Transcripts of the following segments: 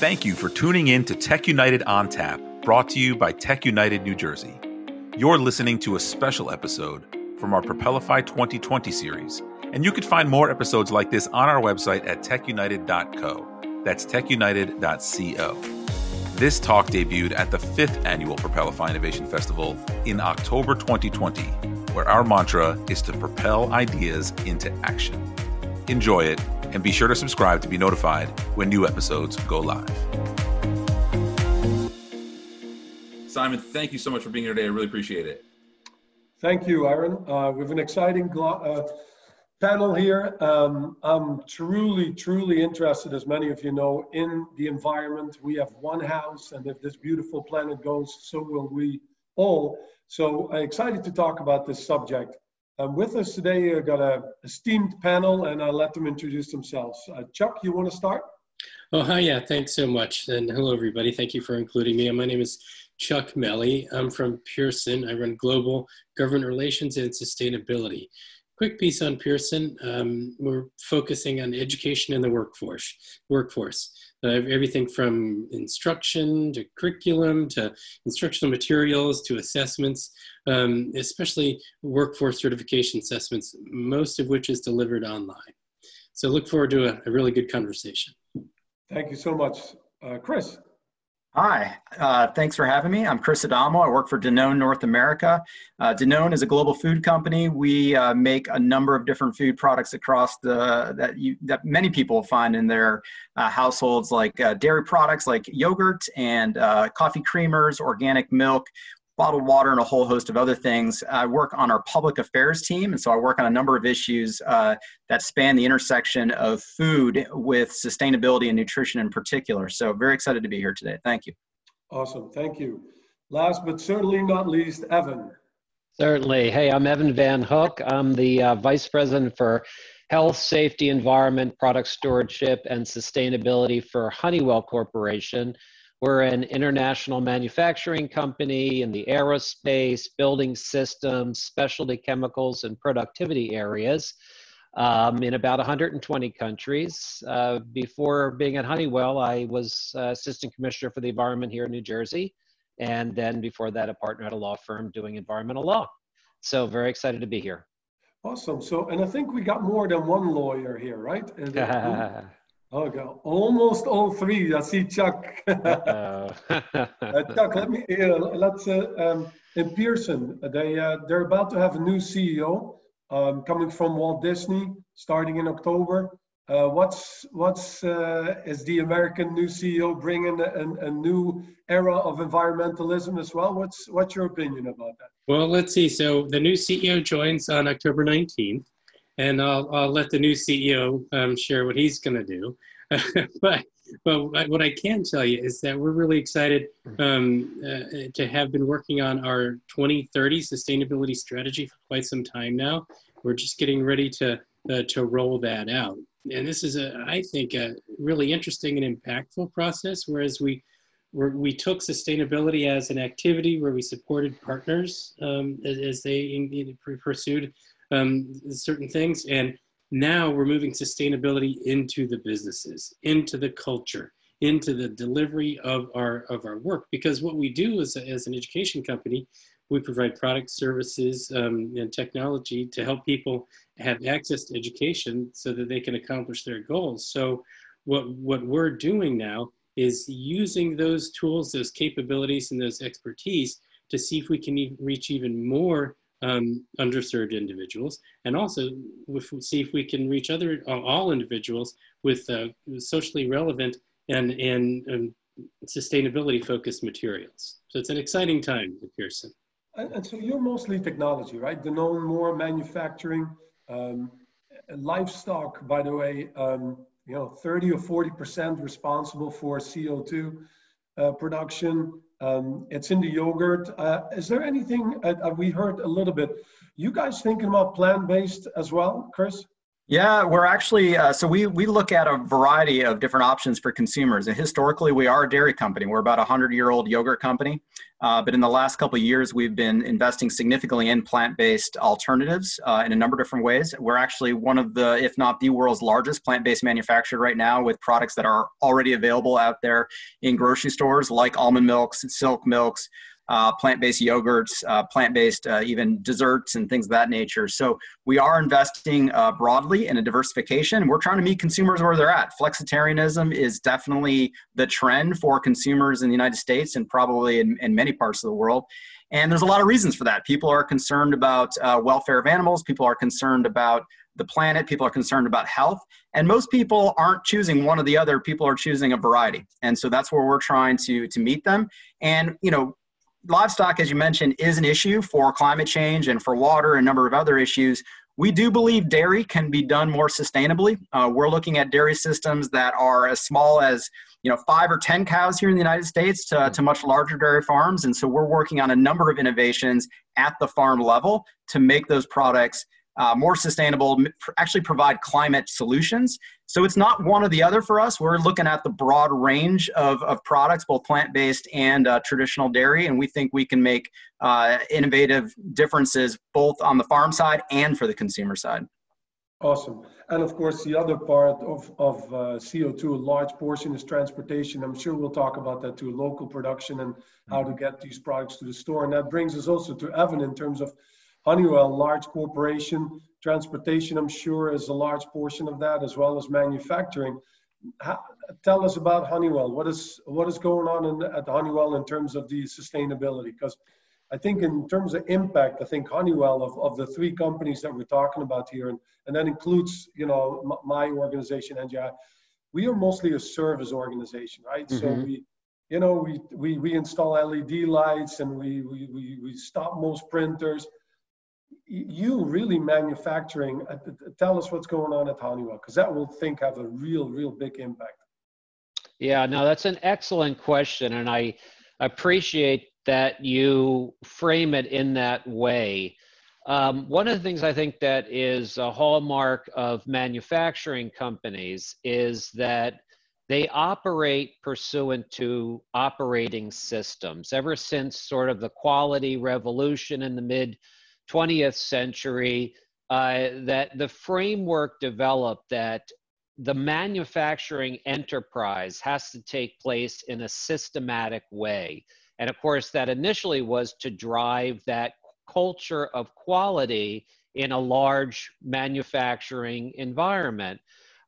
Thank you for tuning in to Tech United on Tap, brought to you by Tech United New Jersey. You're listening to a special episode from our Propelify 2020 series, and you can find more episodes like this on our website at techunited.co. That's techunited.co. This talk debuted at the fifth annual Propelify Innovation Festival in October 2020, where our mantra is to propel ideas into action. Enjoy it, and be sure to subscribe to be notified when new episodes go live. Simon, thank you so much for being here today. I really appreciate it. Thank you, Aaron. Uh, we have an exciting uh, panel here. Um, I'm truly, truly interested, as many of you know, in the environment. We have one house, and if this beautiful planet goes, so will we all. So I'm excited to talk about this subject. Um, with us today, I've got a esteemed panel, and I'll let them introduce themselves. Uh, Chuck, you want to start? Oh, hi, yeah, thanks so much. And hello, everybody. Thank you for including me. My name is Chuck Melly. I'm from Pearson. I run global government relations and sustainability quick piece on Pearson. Um, we're focusing on education in the workforce. Workforce, everything from instruction to curriculum to instructional materials to assessments, um, especially workforce certification assessments, most of which is delivered online. So look forward to a, a really good conversation. Thank you so much, uh, Chris. Hi, uh, thanks for having me. I'm Chris Adamo. I work for Danone North America. Uh, Danone is a global food company. We uh, make a number of different food products across the that you that many people find in their uh, households, like uh, dairy products like yogurt and uh, coffee creamers, organic milk bottled water and a whole host of other things. I work on our public affairs team, and so I work on a number of issues uh, that span the intersection of food with sustainability and nutrition in particular. So, very excited to be here today. Thank you. Awesome. Thank you. Last but certainly not least, Evan. Certainly. Hey, I'm Evan Van Hook. I'm the uh, Vice President for Health, Safety, Environment, Product Stewardship, and Sustainability for Honeywell Corporation. We're an international manufacturing company in the aerospace, building systems, specialty chemicals, and productivity areas um, in about 120 countries. Uh, before being at Honeywell, I was uh, assistant commissioner for the environment here in New Jersey. And then before that, a partner at a law firm doing environmental law. So very excited to be here. Awesome. So, and I think we got more than one lawyer here, right? Okay, almost all three. I see Chuck. uh, Chuck, let me uh, let's uh, um, in Pearson. They uh, they're about to have a new CEO um, coming from Walt Disney, starting in October. Uh, what's what's uh, is the American new CEO bringing a, a, new era of environmentalism as well? What's what's your opinion about that? Well, let's see. So the new CEO joins on October nineteenth and I'll, I'll let the new CEO um, share what he's going to do. but but what I can tell you is that we're really excited um, uh, to have been working on our 2030 sustainability strategy for quite some time now. We're just getting ready to uh, to roll that out, and this is a I think a really interesting and impactful process. Whereas we we took sustainability as an activity where we supported partners um, as, as, they in, in pursued um, certain things. And now we're moving sustainability into the businesses, into the culture, into the delivery of our of our work. Because what we do as, as an education company, we provide products, services, um, and technology to help people have access to education so that they can accomplish their goals. So what what we're doing now is using those tools, those capabilities, and those expertise to see if we can reach even more um, underserved individuals, and also if see if we can reach other uh, all individuals with uh, socially relevant and and um, sustainability focused materials. So it's an exciting time at Pearson. And, and so you're mostly technology, right? Danone more manufacturing, um, livestock. By the way, um, you know, 30 or 40 percent responsible for CO2 uh, production. Um, it's in the yogurt. Uh, is there anything uh, uh, we heard a little bit? You guys thinking about plant-based as well, Chris? Yeah, we're actually uh, so we we look at a variety of different options for consumers. And historically, we are a dairy company. We're about a hundred year old yogurt company, uh, but in the last couple of years, we've been investing significantly in plant based alternatives uh, in a number of different ways. We're actually one of the, if not the world's largest plant based manufacturer right now, with products that are already available out there in grocery stores like almond milks, silk milks uh, plant-based yogurts, uh, plant-based uh, even desserts and things of that nature. So we are investing uh, broadly in a diversification. We're trying to meet consumers where they're at. Flexitarianism is definitely the trend for consumers in the United States and probably in, in many parts of the world. And there's a lot of reasons for that. People are concerned about uh, welfare of animals. People are concerned about the planet. People are concerned about health. And most people aren't choosing one or the other. People are choosing a variety. And so that's where we're trying to, to meet them. And, you know, livestock, as you mentioned, is an issue for climate change and for water and a number of other issues. We do believe dairy can be done more sustainably. Uh, we're looking at dairy systems that are as small as you know five or ten cows here in the United States to, to much larger dairy farms, and so we're working on a number of innovations at the farm level to make those products uh, more sustainable, actually provide climate solutions. So it's not one or the other for us. We're looking at the broad range of, of products, both plant based and uh, traditional dairy, and we think we can make uh, innovative differences both on the farm side and for the consumer side. Awesome. And of course, the other part of, of uh, CO2, a large portion is transportation. I'm sure we'll talk about that too, local production and how to get these products to the store. And that brings us also to Evan in terms of Honeywell, large corporation, transportation, I'm sure, is a large portion of that, as well as manufacturing. How, tell us about Honeywell. What is what is going on in, at Honeywell in terms of the sustainability? Because I think in terms of impact, I think Honeywell of, of the three companies that we're talking about here, and, and that includes you know my organization NGI, we are mostly a service organization, right? Mm-hmm. So we you know we, we we install LED lights and we we we, we stop most printers you really manufacturing uh, tell us what's going on at honeywell because that will think have a real real big impact. Yeah no that's an excellent question and i appreciate that you frame it in that way. Um, one of the things i think that is a hallmark of manufacturing companies is that they operate pursuant to operating systems. Ever since sort of the quality revolution in the mid 20th century uh, that the framework developed that the manufacturing enterprise has to take place in a systematic way. And of course, that initially was to drive that culture of quality in a large manufacturing environment.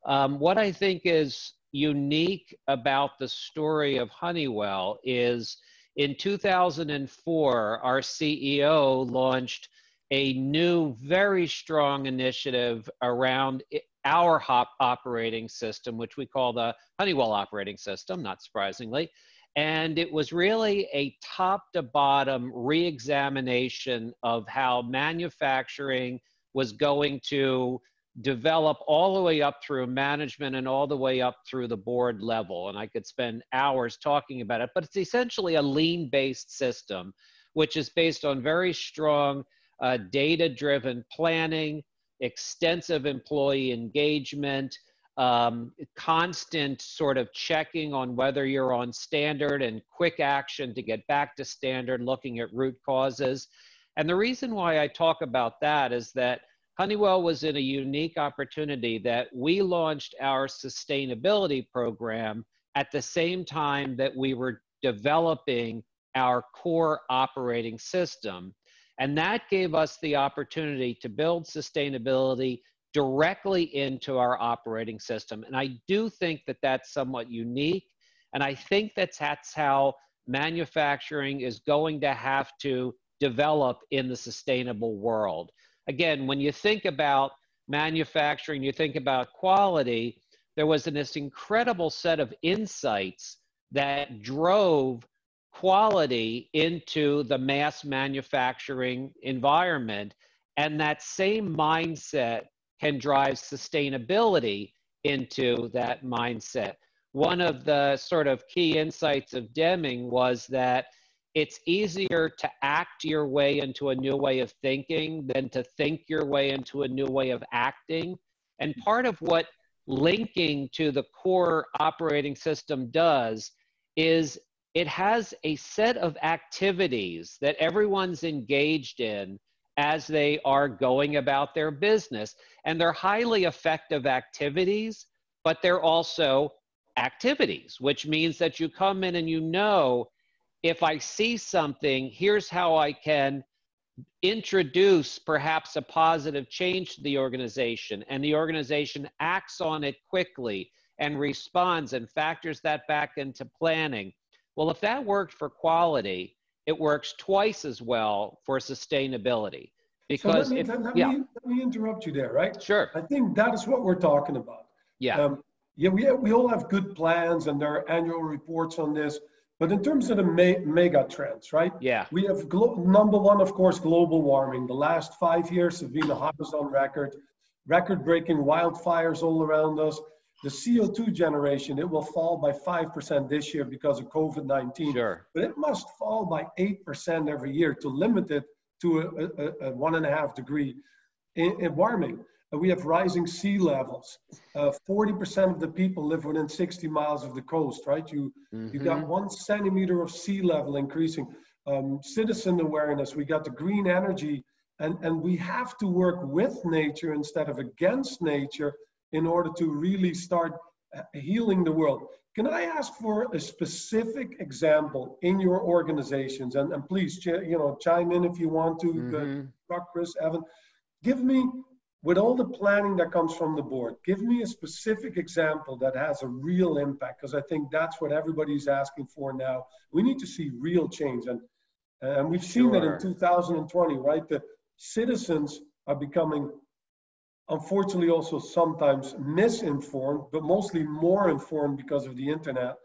Um, what I think is unique about the story of Honeywell is in 2004, our CEO launched a new, very strong initiative around our HOP operating system, which we call the Honeywell operating system, not surprisingly. And it was really a top to bottom re examination of how manufacturing was going to develop all the way up through management and all the way up through the board level. And I could spend hours talking about it, but it's essentially a lean based system, which is based on very strong uh, data driven planning, extensive employee engagement, um, constant sort of checking on whether you're on standard and quick action to get back to standard, looking at root causes. And the reason why I talk about that is that Honeywell was in a unique opportunity that we launched our sustainability program at the same time that we were developing our core operating system. And that gave us the opportunity to build sustainability directly into our operating system. And I do think that that's somewhat unique. And I think that that's how manufacturing is going to have to develop in the sustainable world. Again, when you think about manufacturing, you think about quality, there was this incredible set of insights that drove quality into the mass manufacturing environment. And that same mindset can drive sustainability into that mindset. One of the sort of key insights of Deming was that it's easier to act your way into a new way of thinking than to think your way into a new way of acting. And part of what linking to the core operating system does is it has a set of activities that everyone's engaged in as they are going about their business. And they're highly effective activities, but they're also activities, which means that you come in and you know if I see something, here's how I can introduce perhaps a positive change to the organization, and the organization acts on it quickly and responds and factors that back into planning. Well, if that worked for quality, it works twice as well for sustainability. Because so let, me, if, let, yeah. me, let me interrupt you there, right? Sure. I think that is what we're talking about. Yeah. Um, yeah, we, we all have good plans and there are annual reports on this. But in terms of the me- mega trends, right? Yeah. We have number one, of course, global warming. The last five years have been the hottest on record, record breaking wildfires all around us. The CO2 generation, it will fall by 5% this year because of COVID 19. Sure. But it must fall by 8% every year to limit it to a, a, a one and a half degree in, in warming we have rising sea levels. Uh, 40% of the people live within 60 miles of the coast, right? You, mm-hmm. you got mm-hmm. one centimeter of sea level increasing. Um, citizen awareness, we got the green energy, and, and we have to work with nature instead of against nature in order to really start uh, healing the world. Can I ask for a specific example in your organizations? And, and please, you know, chime in if you want to, mm-hmm. Chris, Evan. Give me with all the planning that comes from the board, give me a specific example that has a real impact, because I think that's what everybody's asking for now. We need to see real change. And, and we've seen sure. that in 2020, right? The citizens are becoming, unfortunately, also sometimes misinformed, but mostly more informed because of the internet.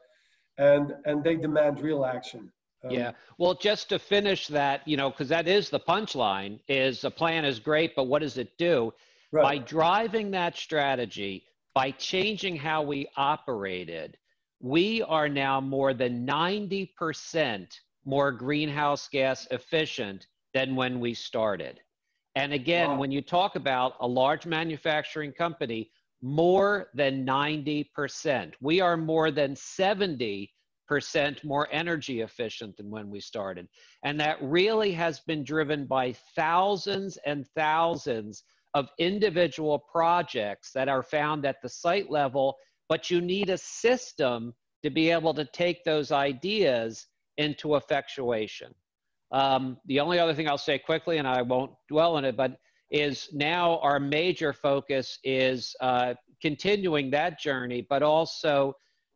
And, and they demand real action. Um, yeah. Well, just to finish that, you know, because that is the punchline is a plan is great, but what does it do? Right. By driving that strategy, by changing how we operated, we are now more than 90% more greenhouse gas efficient than when we started. And again, wow. when you talk about a large manufacturing company, more than 90%. We are more than 70% more energy efficient than when we started. And that really has been driven by thousands and thousands of individual projects that are found at the site level, but you need a system to be able to take those ideas into effectuation. Um, the only other thing I'll say quickly, and I won't dwell on it, but is now our major focus is uh, continuing that journey, but also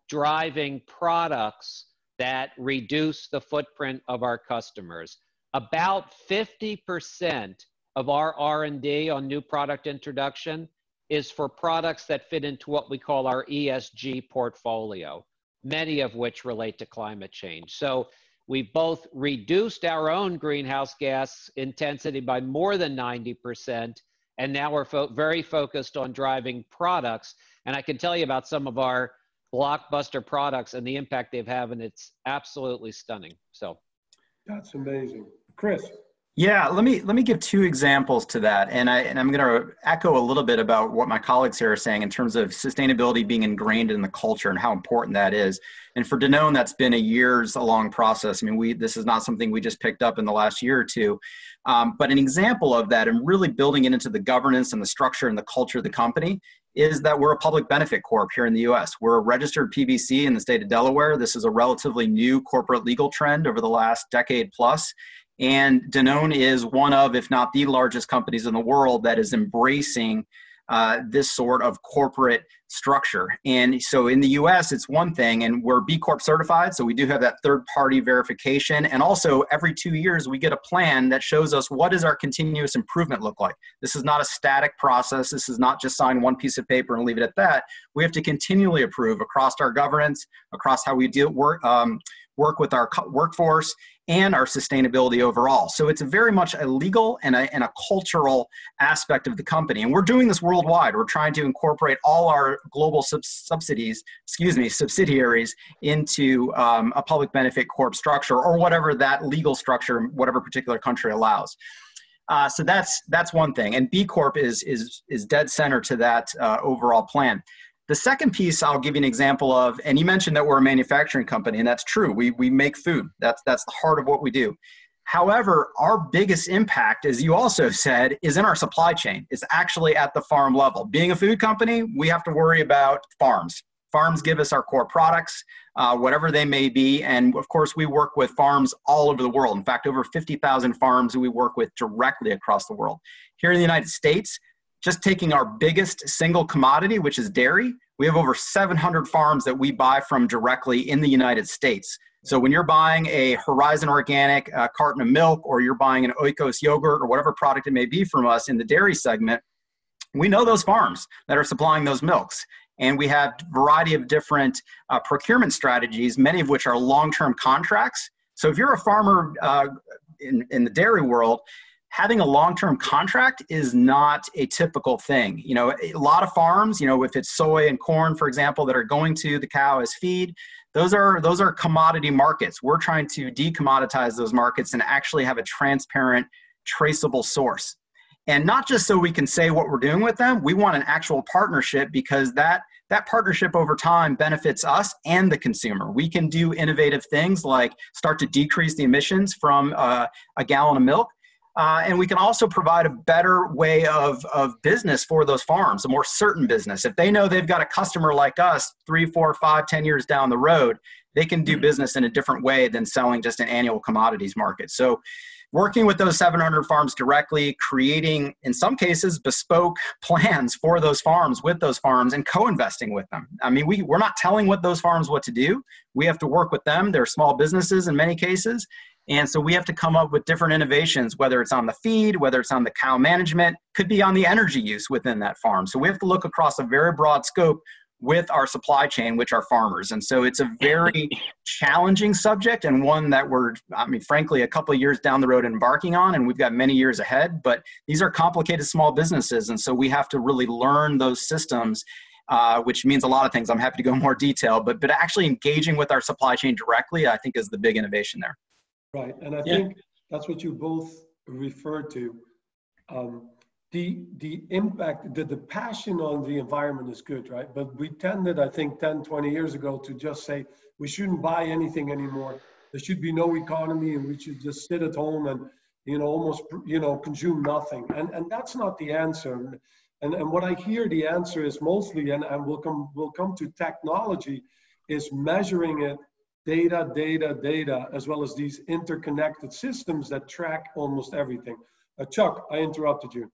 driving products that reduce the footprint of our customers. About 50% of our R&D on new product introduction is for products that fit into what we call our ESG portfolio, many of which relate to climate change. So we've both reduced our own greenhouse gas intensity by more than 90%, and now we're fo very focused on driving products. And I can tell you about some of our blockbuster products and the impact they've had, and it's absolutely stunning. So that's amazing. Chris. Yeah, let me let me give two examples to that, and I and I'm going to echo a little bit about what my colleagues here are saying in terms of sustainability being ingrained in the culture and how important that is. And for Danone, that's been a years long process. I mean, we this is not something we just picked up in the last year or two, um, but an example of that and really building it into the governance and the structure and the culture of the company is that we're a public benefit corp here in the US. We're a registered PBC in the state of Delaware. This is a relatively new corporate legal trend over the last decade plus. And Danone is one of, if not the largest companies in the world that is embracing uh, this sort of corporate structure. And so in the US, it's one thing, and we're B Corp certified, so we do have that third party verification. And also, every two years, we get a plan that shows us what does our continuous improvement look like. This is not a static process. This is not just sign one piece of paper and leave it at that. We have to continually improve across our governance, across how we deal work. Um, work with our workforce and our sustainability overall. So it's very much a legal and a, and a cultural aspect of the company. And we're doing this worldwide. We're trying to incorporate all our global sub- subsidies, excuse me, subsidiaries into um, a public benefit corp structure or whatever that legal structure, whatever particular country allows. Uh, so that's that's one thing, and B Corp is is is dead center to that uh, overall plan. The second piece I'll give you an example of, and you mentioned that we're a manufacturing company, and that's true. We we make food. That's that's the heart of what we do. However, our biggest impact, as you also said, is in our supply chain. It's actually at the farm level. Being a food company, we have to worry about farms. Farms give us our core products, uh, whatever they may be. And of course, we work with farms all over the world. In fact, over 50,000 farms we work with directly across the world. Here in the United States, just taking our biggest single commodity, which is dairy, we have over 700 farms that we buy from directly in the United States. So when you're buying a Horizon Organic uh, carton of milk, or you're buying an Oikos yogurt, or whatever product it may be from us in the dairy segment, we know those farms that are supplying those milks. And we have a variety of different uh, procurement strategies, many of which are long-term contracts. So if you're a farmer uh, in, in the dairy world, having a long-term contract is not a typical thing. You know, a lot of farms, you know, if it's soy and corn, for example, that are going to the cow as feed, those are those are commodity markets. We're trying to decommoditize those markets and actually have a transparent, traceable source. And not just so we can say what we're doing with them, we want an actual partnership because that that partnership over time benefits us and the consumer. We can do innovative things like start to decrease the emissions from uh, a gallon of milk uh, and we can also provide a better way of, of business for those farms, a more certain business. If they know they've got a customer like us three, four, five, ten years down the road, they can do mm-hmm. business in a different way than selling just an annual commodities market. So, working with those 700 farms directly, creating, in some cases, bespoke plans for those farms with those farms and co investing with them. I mean, we, we're not telling what those farms what to do. We have to work with them. They're small businesses in many cases and so we have to come up with different innovations, whether it's on the feed, whether it's on the cow management, could be on the energy use within that farm. So we have to look across a very broad scope with our supply chain, which are farmers. And so it's a very challenging subject and one that we're, I mean, frankly, a couple of years down the road embarking on, and we've got many years ahead. But these are complicated small businesses. And so we have to really learn those systems. Uh, which means a lot of things. I'm happy to go more detail, but but actually engaging with our supply chain directly, I think, is the big innovation there. Right, and I yeah. think that's what you both referred to. Um, the the impact, the, the passion on the environment is good, right? But we tended, I think, 10, 20 years ago to just say we shouldn't buy anything anymore. There should be no economy and we should just sit at home and, you know, almost, you know, consume nothing. And, and that's not the answer. And, and what I hear the answer is mostly, and, and we'll come, we'll come to technology, is measuring it data, data, data, as well as these interconnected systems that track almost everything. Uh, Chuck, I interrupted you.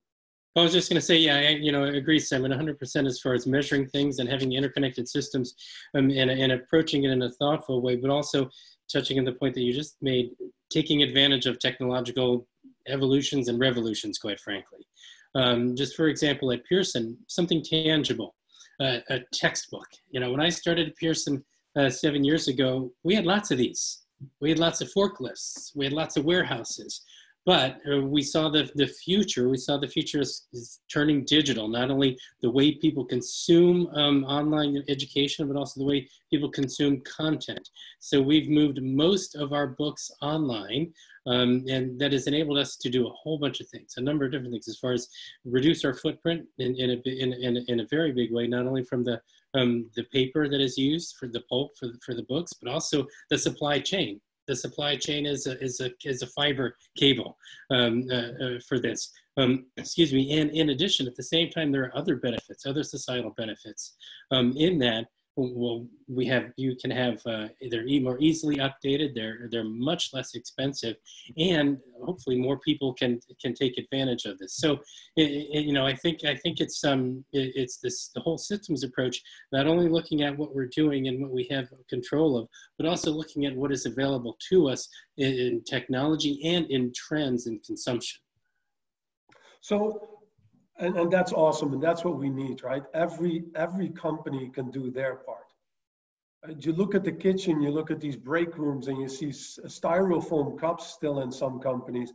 I was just going to say, yeah, I, you know, I agree, Simon, 100% as far as measuring things and having interconnected systems um, and, and approaching it in a thoughtful way, but also touching on the point that you just made, taking advantage of technological evolutions and revolutions, quite frankly. Um, just for example, at Pearson, something tangible, uh, a textbook. You know, when I started at Pearson, uh, seven years ago, we had lots of these. We had lots of forklifts. We had lots of warehouses. But uh, we saw the, the future, we saw the future is, is turning digital, not only the way people consume um, online education, but also the way people consume content. So we've moved most of our books online, um, and that has enabled us to do a whole bunch of things, a number of different things as far as reduce our footprint in, in, a, in, in, in a very big way, not only from the, um, the paper that is used for the pulp for the, for the books, but also the supply chain the supply chain is a, is a, is a fiber cable um, uh, uh, for this. Um, excuse me. And in addition, at the same time, there are other benefits, other societal benefits um, in that well, we have you can have uh, they're more easily updated. They're they're much less expensive, and hopefully more people can can take advantage of this. So, it, it, you know, I think I think it's um it, it's this the whole systems approach. Not only looking at what we're doing and what we have control of, but also looking at what is available to us in, in technology and in trends in consumption. So and, and that's awesome and that's what we need right? Every every company can do their part. Uh, you look at the kitchen you look at these break rooms and you see styrofoam cups still in some companies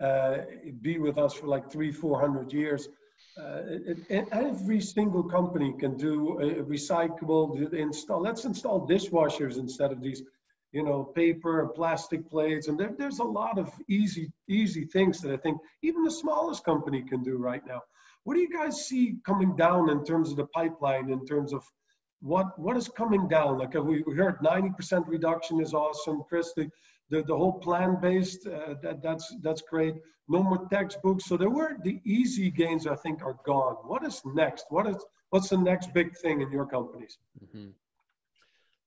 uh, be with us for like three four hundred years. Uh, it, it, every single company can do a recyclable install let's install dishwashers instead of these you know, paper, plastic plates, and there, there's a lot of easy, easy things that I think even the smallest company can do right now. What do you guys see coming down in terms of the pipeline, in terms of what what is coming down? Like we heard 90% reduction is awesome, Chris. The, the, the whole plan-based, uh, that, that's, that's great. No more textbooks. So there were the easy gains, I think, are gone. What is next? What is, what's the next big thing in your companies? Mm-hmm.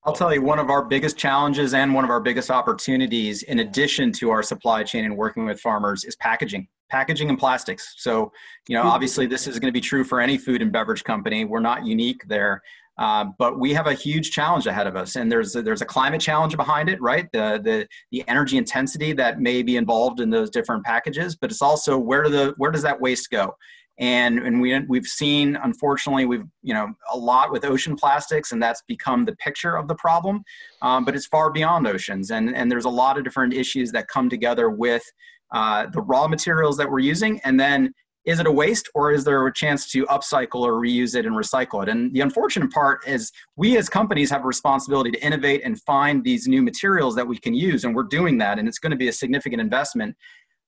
I'll tell you, one of our biggest challenges and one of our biggest opportunities, in addition to our supply chain and working with farmers, is packaging, packaging and plastics. So, you know, obviously, this is going to be true for any food and beverage company. We're not unique there. Uh, but we have a huge challenge ahead of us, and there's a, there's a climate challenge behind it, right? The the the energy intensity that may be involved in those different packages, but it's also where do the where does that waste go? And and we we've seen unfortunately we've you know a lot with ocean plastics and that's become the picture of the problem. Um, but it's far beyond oceans and and there's a lot of different issues that come together with uh, the raw materials that we're using and then is it a waste or is there a chance to upcycle or reuse it and recycle it? And the unfortunate part is we as companies have a responsibility to innovate and find these new materials that we can use and we're doing that and it's going to be a significant investment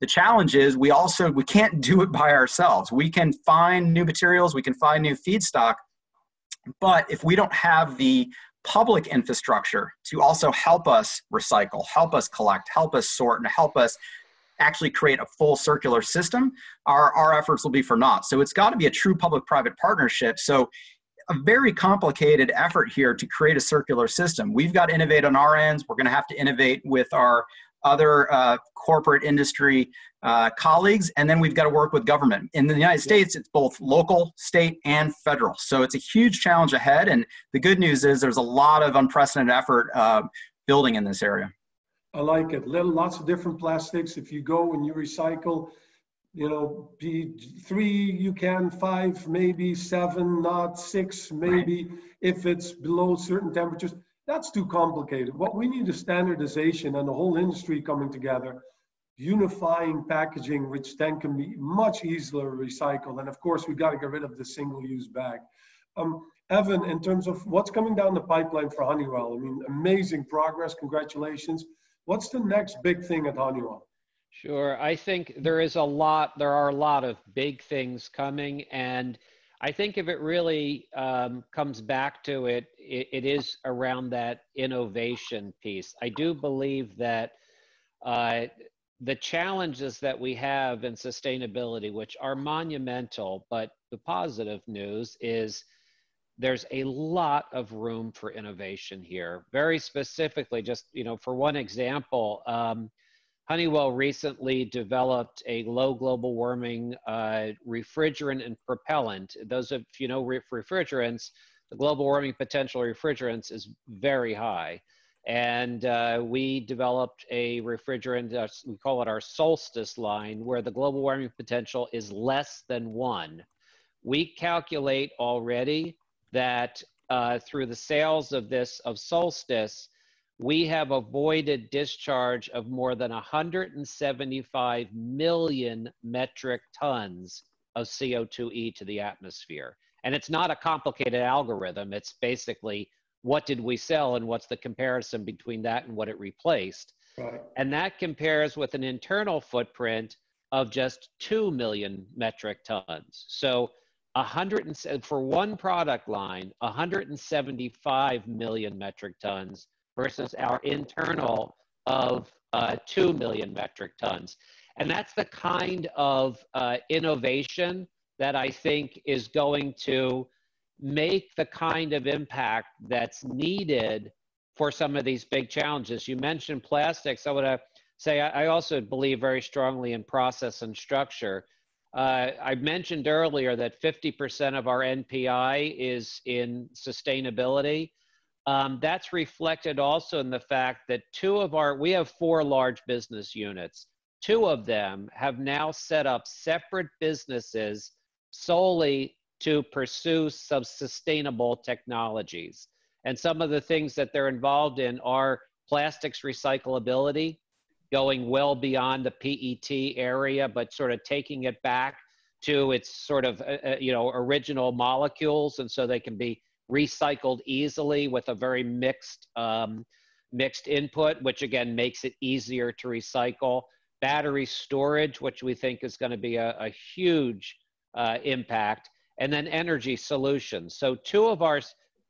the challenge is we also we can't do it by ourselves we can find new materials we can find new feedstock but if we don't have the public infrastructure to also help us recycle help us collect help us sort and help us actually create a full circular system our, our efforts will be for naught so it's got to be a true public private partnership so a very complicated effort here to create a circular system. We've got to innovate on our ends. We're going to have to innovate with our other uh, corporate industry uh, colleagues, and then we've got to work with government. In the United States, it's both local, state, and federal. So it's a huge challenge ahead. And the good news is there's a lot of unprecedented effort uh, building in this area. I like it. Little, lots of different plastics. If you go and you recycle, you know, be three, you can five, maybe seven, not six, maybe right. if it's below certain temperatures that's too complicated. What we need is standardization and the whole industry coming together, unifying packaging, which then can be much easier recycled. And of course, we've got to get rid of the single-use bag. Um, Evan, in terms of what's coming down the pipeline for Honeywell, I mean, amazing progress. Congratulations. What's the next big thing at Honeywell? Sure. I think there is a lot, there are a lot of big things coming. And I think if it really um, comes back to it, it, it is around that innovation piece. I do believe that uh, the challenges that we have in sustainability, which are monumental, but the positive news is there's a lot of room for innovation here. Very specifically, just you know, for one example. Um, Honeywell recently developed a low global warming uh, refrigerant and propellant. Those of you know refrigerants, the global warming potential refrigerants is very high. And uh, we developed a refrigerant, uh, we call it our solstice line, where the global warming potential is less than one. We calculate already that uh, through the sales of this, of solstice, we have avoided discharge of more than 175 million metric tons of CO2e to the atmosphere. And it's not a complicated algorithm. It's basically what did we sell and what's the comparison between that and what it replaced. Right. And that compares with an internal footprint of just 2 million metric tons. So 100 for one product line, 175 million metric tons versus our internal of uh, 2 million metric tons. And that's the kind of uh, innovation that I think is going to make the kind of impact that's needed for some of these big challenges. You mentioned plastics. I to say I also believe very strongly in process and structure. Uh, I mentioned earlier that 50% of our NPI is in sustainability. Um, that's reflected also in the fact that two of our, we have four large business units. Two of them have now set up separate businesses solely to pursue some sustainable technologies. And some of the things that they're involved in are plastics recyclability, going well beyond the PET area, but sort of taking it back to its sort of, uh, uh, you know, original molecules. And so they can be recycled easily with a very mixed um, mixed input, which again makes it easier to recycle, battery storage, which we think is going to be a, a huge uh, impact, and then energy solutions. So two of our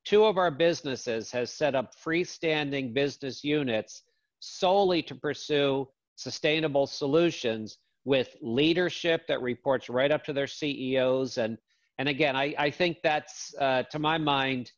two of our businesses has set up freestanding business units solely to pursue sustainable solutions with leadership that reports right up to their CEOs. And, and again, I, I think that's, uh, to my mind,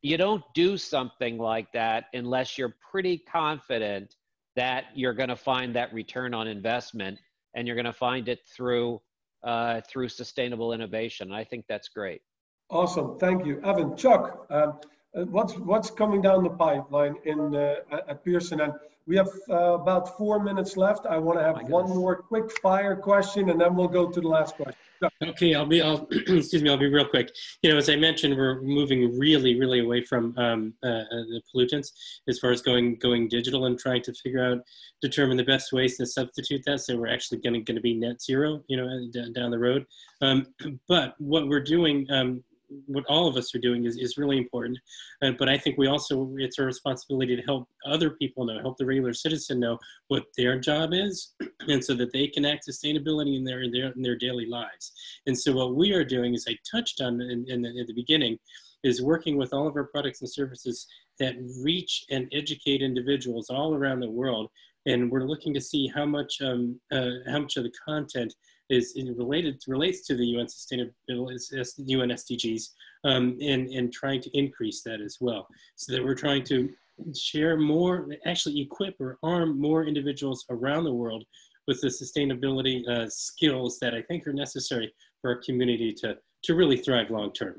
you don't do something like that unless you're pretty confident that you're going to find that return on investment and you're going to find it through uh, through sustainable innovation. I think that's great. Awesome, thank you, Evan. Chuck, um, uh, what's what's coming down the pipeline in uh, at Pearson? And we have uh, about four minutes left. I want to have one more quick fire question, and then we'll go to the last question. Okay, I'll be. I'll excuse me. I'll be real quick. You know, as I mentioned, we're moving really, really away from um, uh, uh, the pollutants as far as going going digital and trying to figure out, determine the best ways to substitute that. So we're actually going to going to be net zero. You know, down the road. Um, but what we're doing um, what all of us are doing is, is really important. Uh, but I think we also, it's our responsibility to help other people know, help the regular citizen know what their job is, and so that they can act sustainability in their, in their, in their daily lives. And so what we are doing, as I touched on in, in, the, in the beginning, is working with all of our products and services that reach and educate individuals all around the world. And we're looking to see how much, um, uh, how much of the content is related relates to the UN sustainability UN SDGs um, and and trying to increase that as well, so that we're trying to share more, actually equip or arm more individuals around the world with the sustainability uh, skills that I think are necessary for our community to to really thrive long term.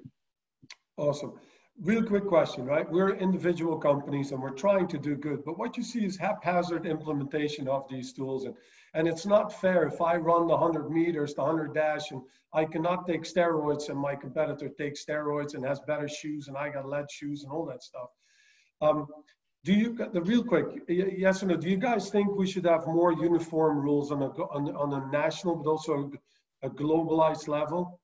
Awesome. Real quick question, right? We're individual companies and we're trying to do good, but what you see is haphazard implementation of these tools. And, and it's not fair if I run the 100 meters, the 100 dash, and I cannot take steroids and my competitor takes steroids and has better shoes and I got lead shoes and all that stuff. Um, do you, the real quick, yes or no, do you guys think we should have more uniform rules on a, on, on a national, but also a globalized level?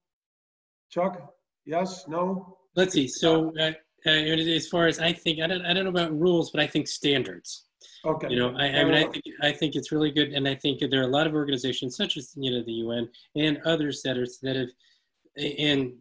Chuck, yes, no? Let's see. So, uh, uh, as far as I think, I don't, I don't know about rules, but I think standards. Okay. You know, I, I mean, I think I think it's really good, and I think there are a lot of organizations, such as you know the UN and others that are that have, and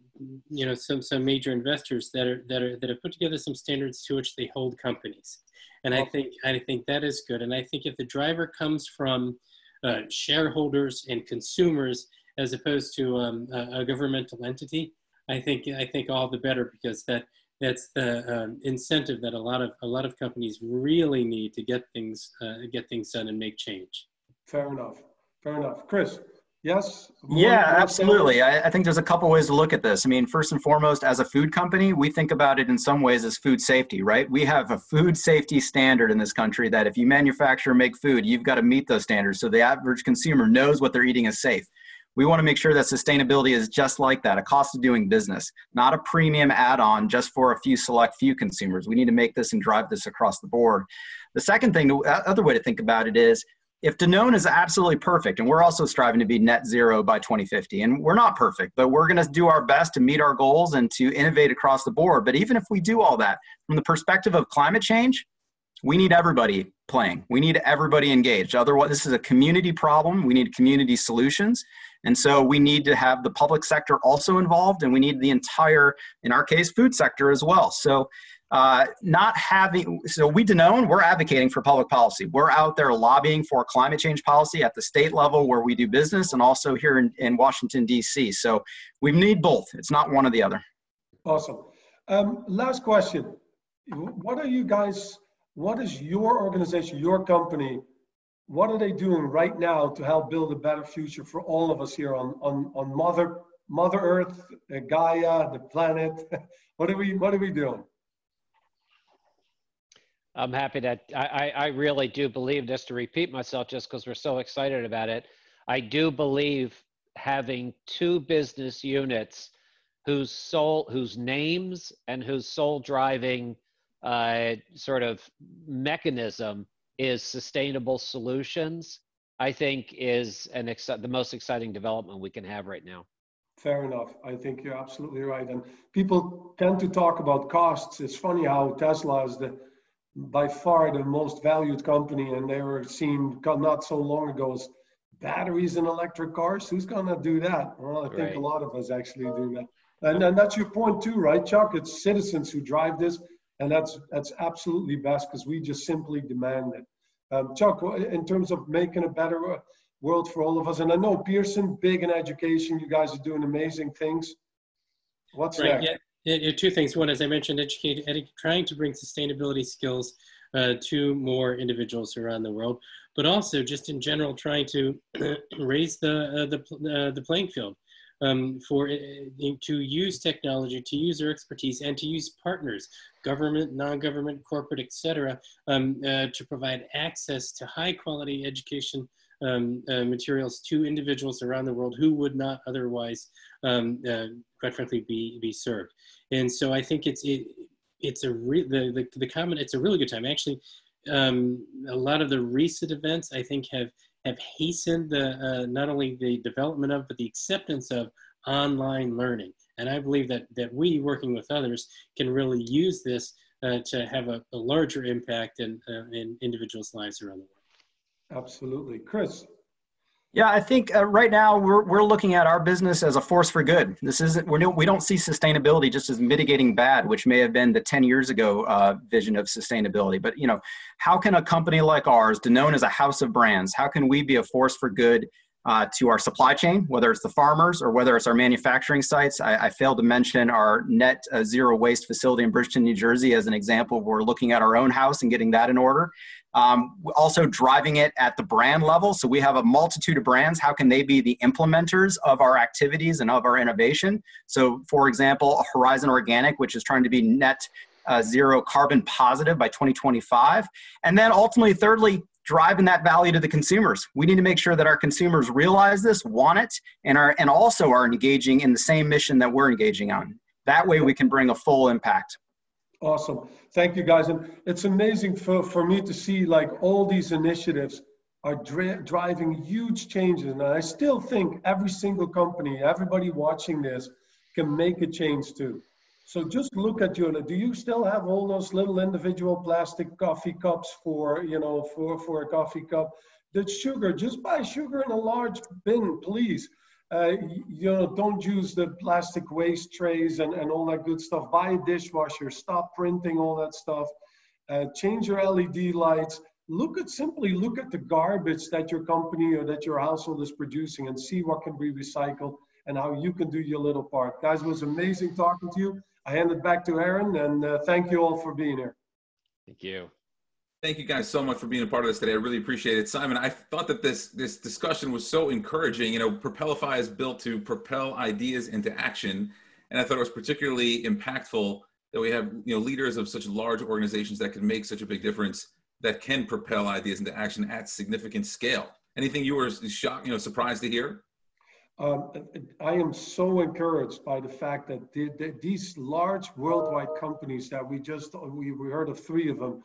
you know some some major investors that are that are that have put together some standards to which they hold companies, and I think I think that is good, and I think if the driver comes from uh, shareholders and consumers as opposed to um, a, a governmental entity, I think I think all the better because that that's the um, incentive that a lot of a lot of companies really need to get things uh, get things done and make change. Fair enough. Fair enough, Chris. Yes. Yeah, absolutely. I, I, think there's a couple ways to look at this. I mean, first and foremost, as a food company, we think about it in some ways as food safety, right? We have a food safety standard in this country that if you manufacture or make food, you've got to meet those standards so the average consumer knows what they're eating is safe. We want to make sure that sustainability is just like that, a cost of doing business, not a premium add-on just for a few select few consumers. We need to make this and drive this across the board. The second thing, the other way to think about it is if Danone is absolutely perfect, and we're also striving to be net zero by 2050, and we're not perfect, but we're going to do our best to meet our goals and to innovate across the board. But even if we do all that, from the perspective of climate change, we need everybody playing. We need everybody engaged. Otherwise, this is a community problem. We need community solutions. And so we need to have the public sector also involved, and we need the entire, in our case, food sector as well. So uh, not having, so we Danone, we're advocating for public policy. We're out there lobbying for climate change policy at the state level where we do business and also here in, in Washington, D.C. So we need both. It's not one or the other. Awesome. Um, last question. What are you guys, what is your organization, your company what are they doing right now to help build a better future for all of us here on on on Mother Mother Earth, uh, Gaia, the planet? what are we What are we doing? I'm happy that I, I really do believe just to repeat myself, just because we're so excited about it. I do believe having two business units whose sole, whose names and whose sole driving uh, sort of mechanism is sustainable solutions, I think is an ex- the most exciting development we can have right now. Fair enough. I think you're absolutely right. And people tend to talk about costs. It's funny how Tesla is the by far the most valued company, and they were seen not so long ago as batteries in electric cars. Who's going to do that? Well, I think right. a lot of us actually do that. And, and that's your point too, right, Chuck? It's citizens who drive this, and that's that's absolutely best because we just simply demand it. Um, Chuck, in terms of making a better uh, world for all of us, and I know Pearson, big in education, you guys are doing amazing things. What's right, next? Yeah, yeah, two things. One, as I mentioned, educate, edu trying to bring sustainability skills uh, to more individuals around the world, but also just in general, trying to raise the uh, the uh, the playing field um, for uh, to use technology, to use their expertise, and to use partners, government, non-government, corporate, etc., um, uh, to provide access to high-quality education um, uh, materials to individuals around the world who would not otherwise, um, uh, quite frankly, be be served. And so I think it's it, it's a re- the, the the common it's a really good time actually. Um, a lot of the recent events I think have have hastened the, uh, not only the development of, but the acceptance of online learning. And I believe that, that we, working with others, can really use this uh, to have a, a, larger impact in, uh, in individuals' lives around the world. Absolutely. Chris, yeah, I think uh, right now we're, we're looking at our business as a force for good. This isn't we're no, we don't see sustainability just as mitigating bad, which may have been the 10 years ago uh, vision of sustainability. But you know, how can a company like ours, known as a house of brands, how can we be a force for good uh, to our supply chain, whether it's the farmers or whether it's our manufacturing sites. I, I failed to mention our net uh, zero waste facility in Bridgeton, New Jersey, as an example. We're looking at our own house and getting that in order. Um, also driving it at the brand level. So we have a multitude of brands. How can they be the implementers of our activities and of our innovation? So, for example, Horizon Organic, which is trying to be net uh, zero carbon positive by 2025. And then ultimately, thirdly, driving that value to the consumers. We need to make sure that our consumers realize this, want it, and are and also are engaging in the same mission that we're engaging on. That way we can bring a full impact. Awesome. Thank you guys. And it's amazing for, for me to see like all these initiatives are dri- driving huge changes. And I still think every single company, everybody watching this can make a change too. So just look at your, do you still have all those little individual plastic coffee cups for, you know, for, for a coffee cup? The sugar, just buy sugar in a large bin, please. Uh, you know, don't use the plastic waste trays and, and all that good stuff. Buy a dishwasher, stop printing all that stuff. Uh, change your LED lights. Look at simply look at the garbage that your company or that your household is producing and see what can be recycled and how you can do your little part. Guys, it was amazing talking to you. I hand it back to Aaron, and uh, thank you all for being here. Thank you. Thank you guys so much for being a part of this today. I really appreciate it. Simon, I thought that this this discussion was so encouraging. You know, Propelify is built to propel ideas into action. And I thought it was particularly impactful that we have, you know, leaders of such large organizations that can make such a big difference that can propel ideas into action at significant scale. Anything you were shocked, you know, surprised to hear? Um, I am so encouraged by the fact that the, the, these large worldwide companies that we just we, we heard of three of them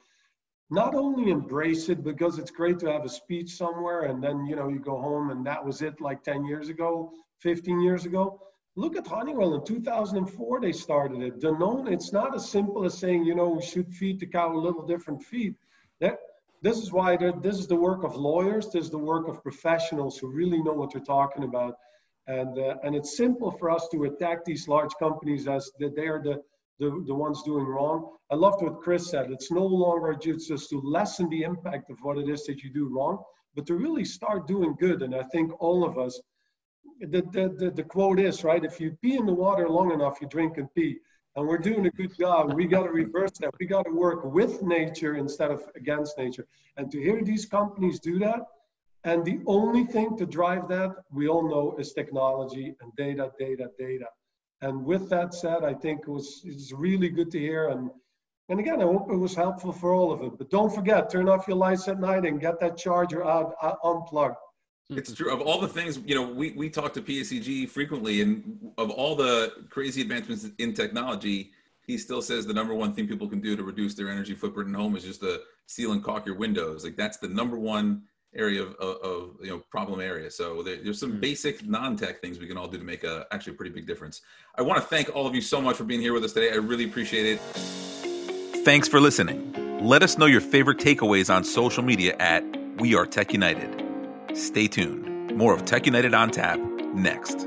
not only embrace it because it's great to have a speech somewhere and then you know you go home and that was it like 10 years ago 15 years ago. Look at honeywell. In 2004 they started it. Danone it's not as simple as saying you know we should feed the cow a little different feed that this is why this is the work of lawyers. This is the work of professionals who really know what they're talking about. And, uh, and it's simple for us to attack these large companies as that they're the, the, the ones doing wrong. I loved what Chris said. It's no longer just to lessen the impact of what it is that you do wrong, but to really start doing good. And I think all of us, the, the, the, the quote is, right, if you pee in the water long enough, you drink and pee. And we're doing a good job. We got to reverse that. We got to work with nature instead of against nature. And to hear these companies do that, and the only thing to drive that, we all know, is technology and data, data, data. And with that said, I think it was it's really good to hear. And and again, I hope it was helpful for all of it. But don't forget, turn off your lights at night and get that charger out, out unplugged. It's true. Of all the things, you know, we, we talk to PSEG frequently, and of all the crazy advancements in technology, he still says the number one thing people can do to reduce their energy footprint in home is just to seal and caulk your windows. Like that's the number one area of, of, of, you know problem area. So there, there's some mm. basic non-tech things we can all do to make a actually a pretty big difference. I want to thank all of you so much for being here with us today. I really appreciate it. Thanks for listening. Let us know your favorite takeaways on social media at We Are Tech United. Stay tuned. More of Tech United on Tap next.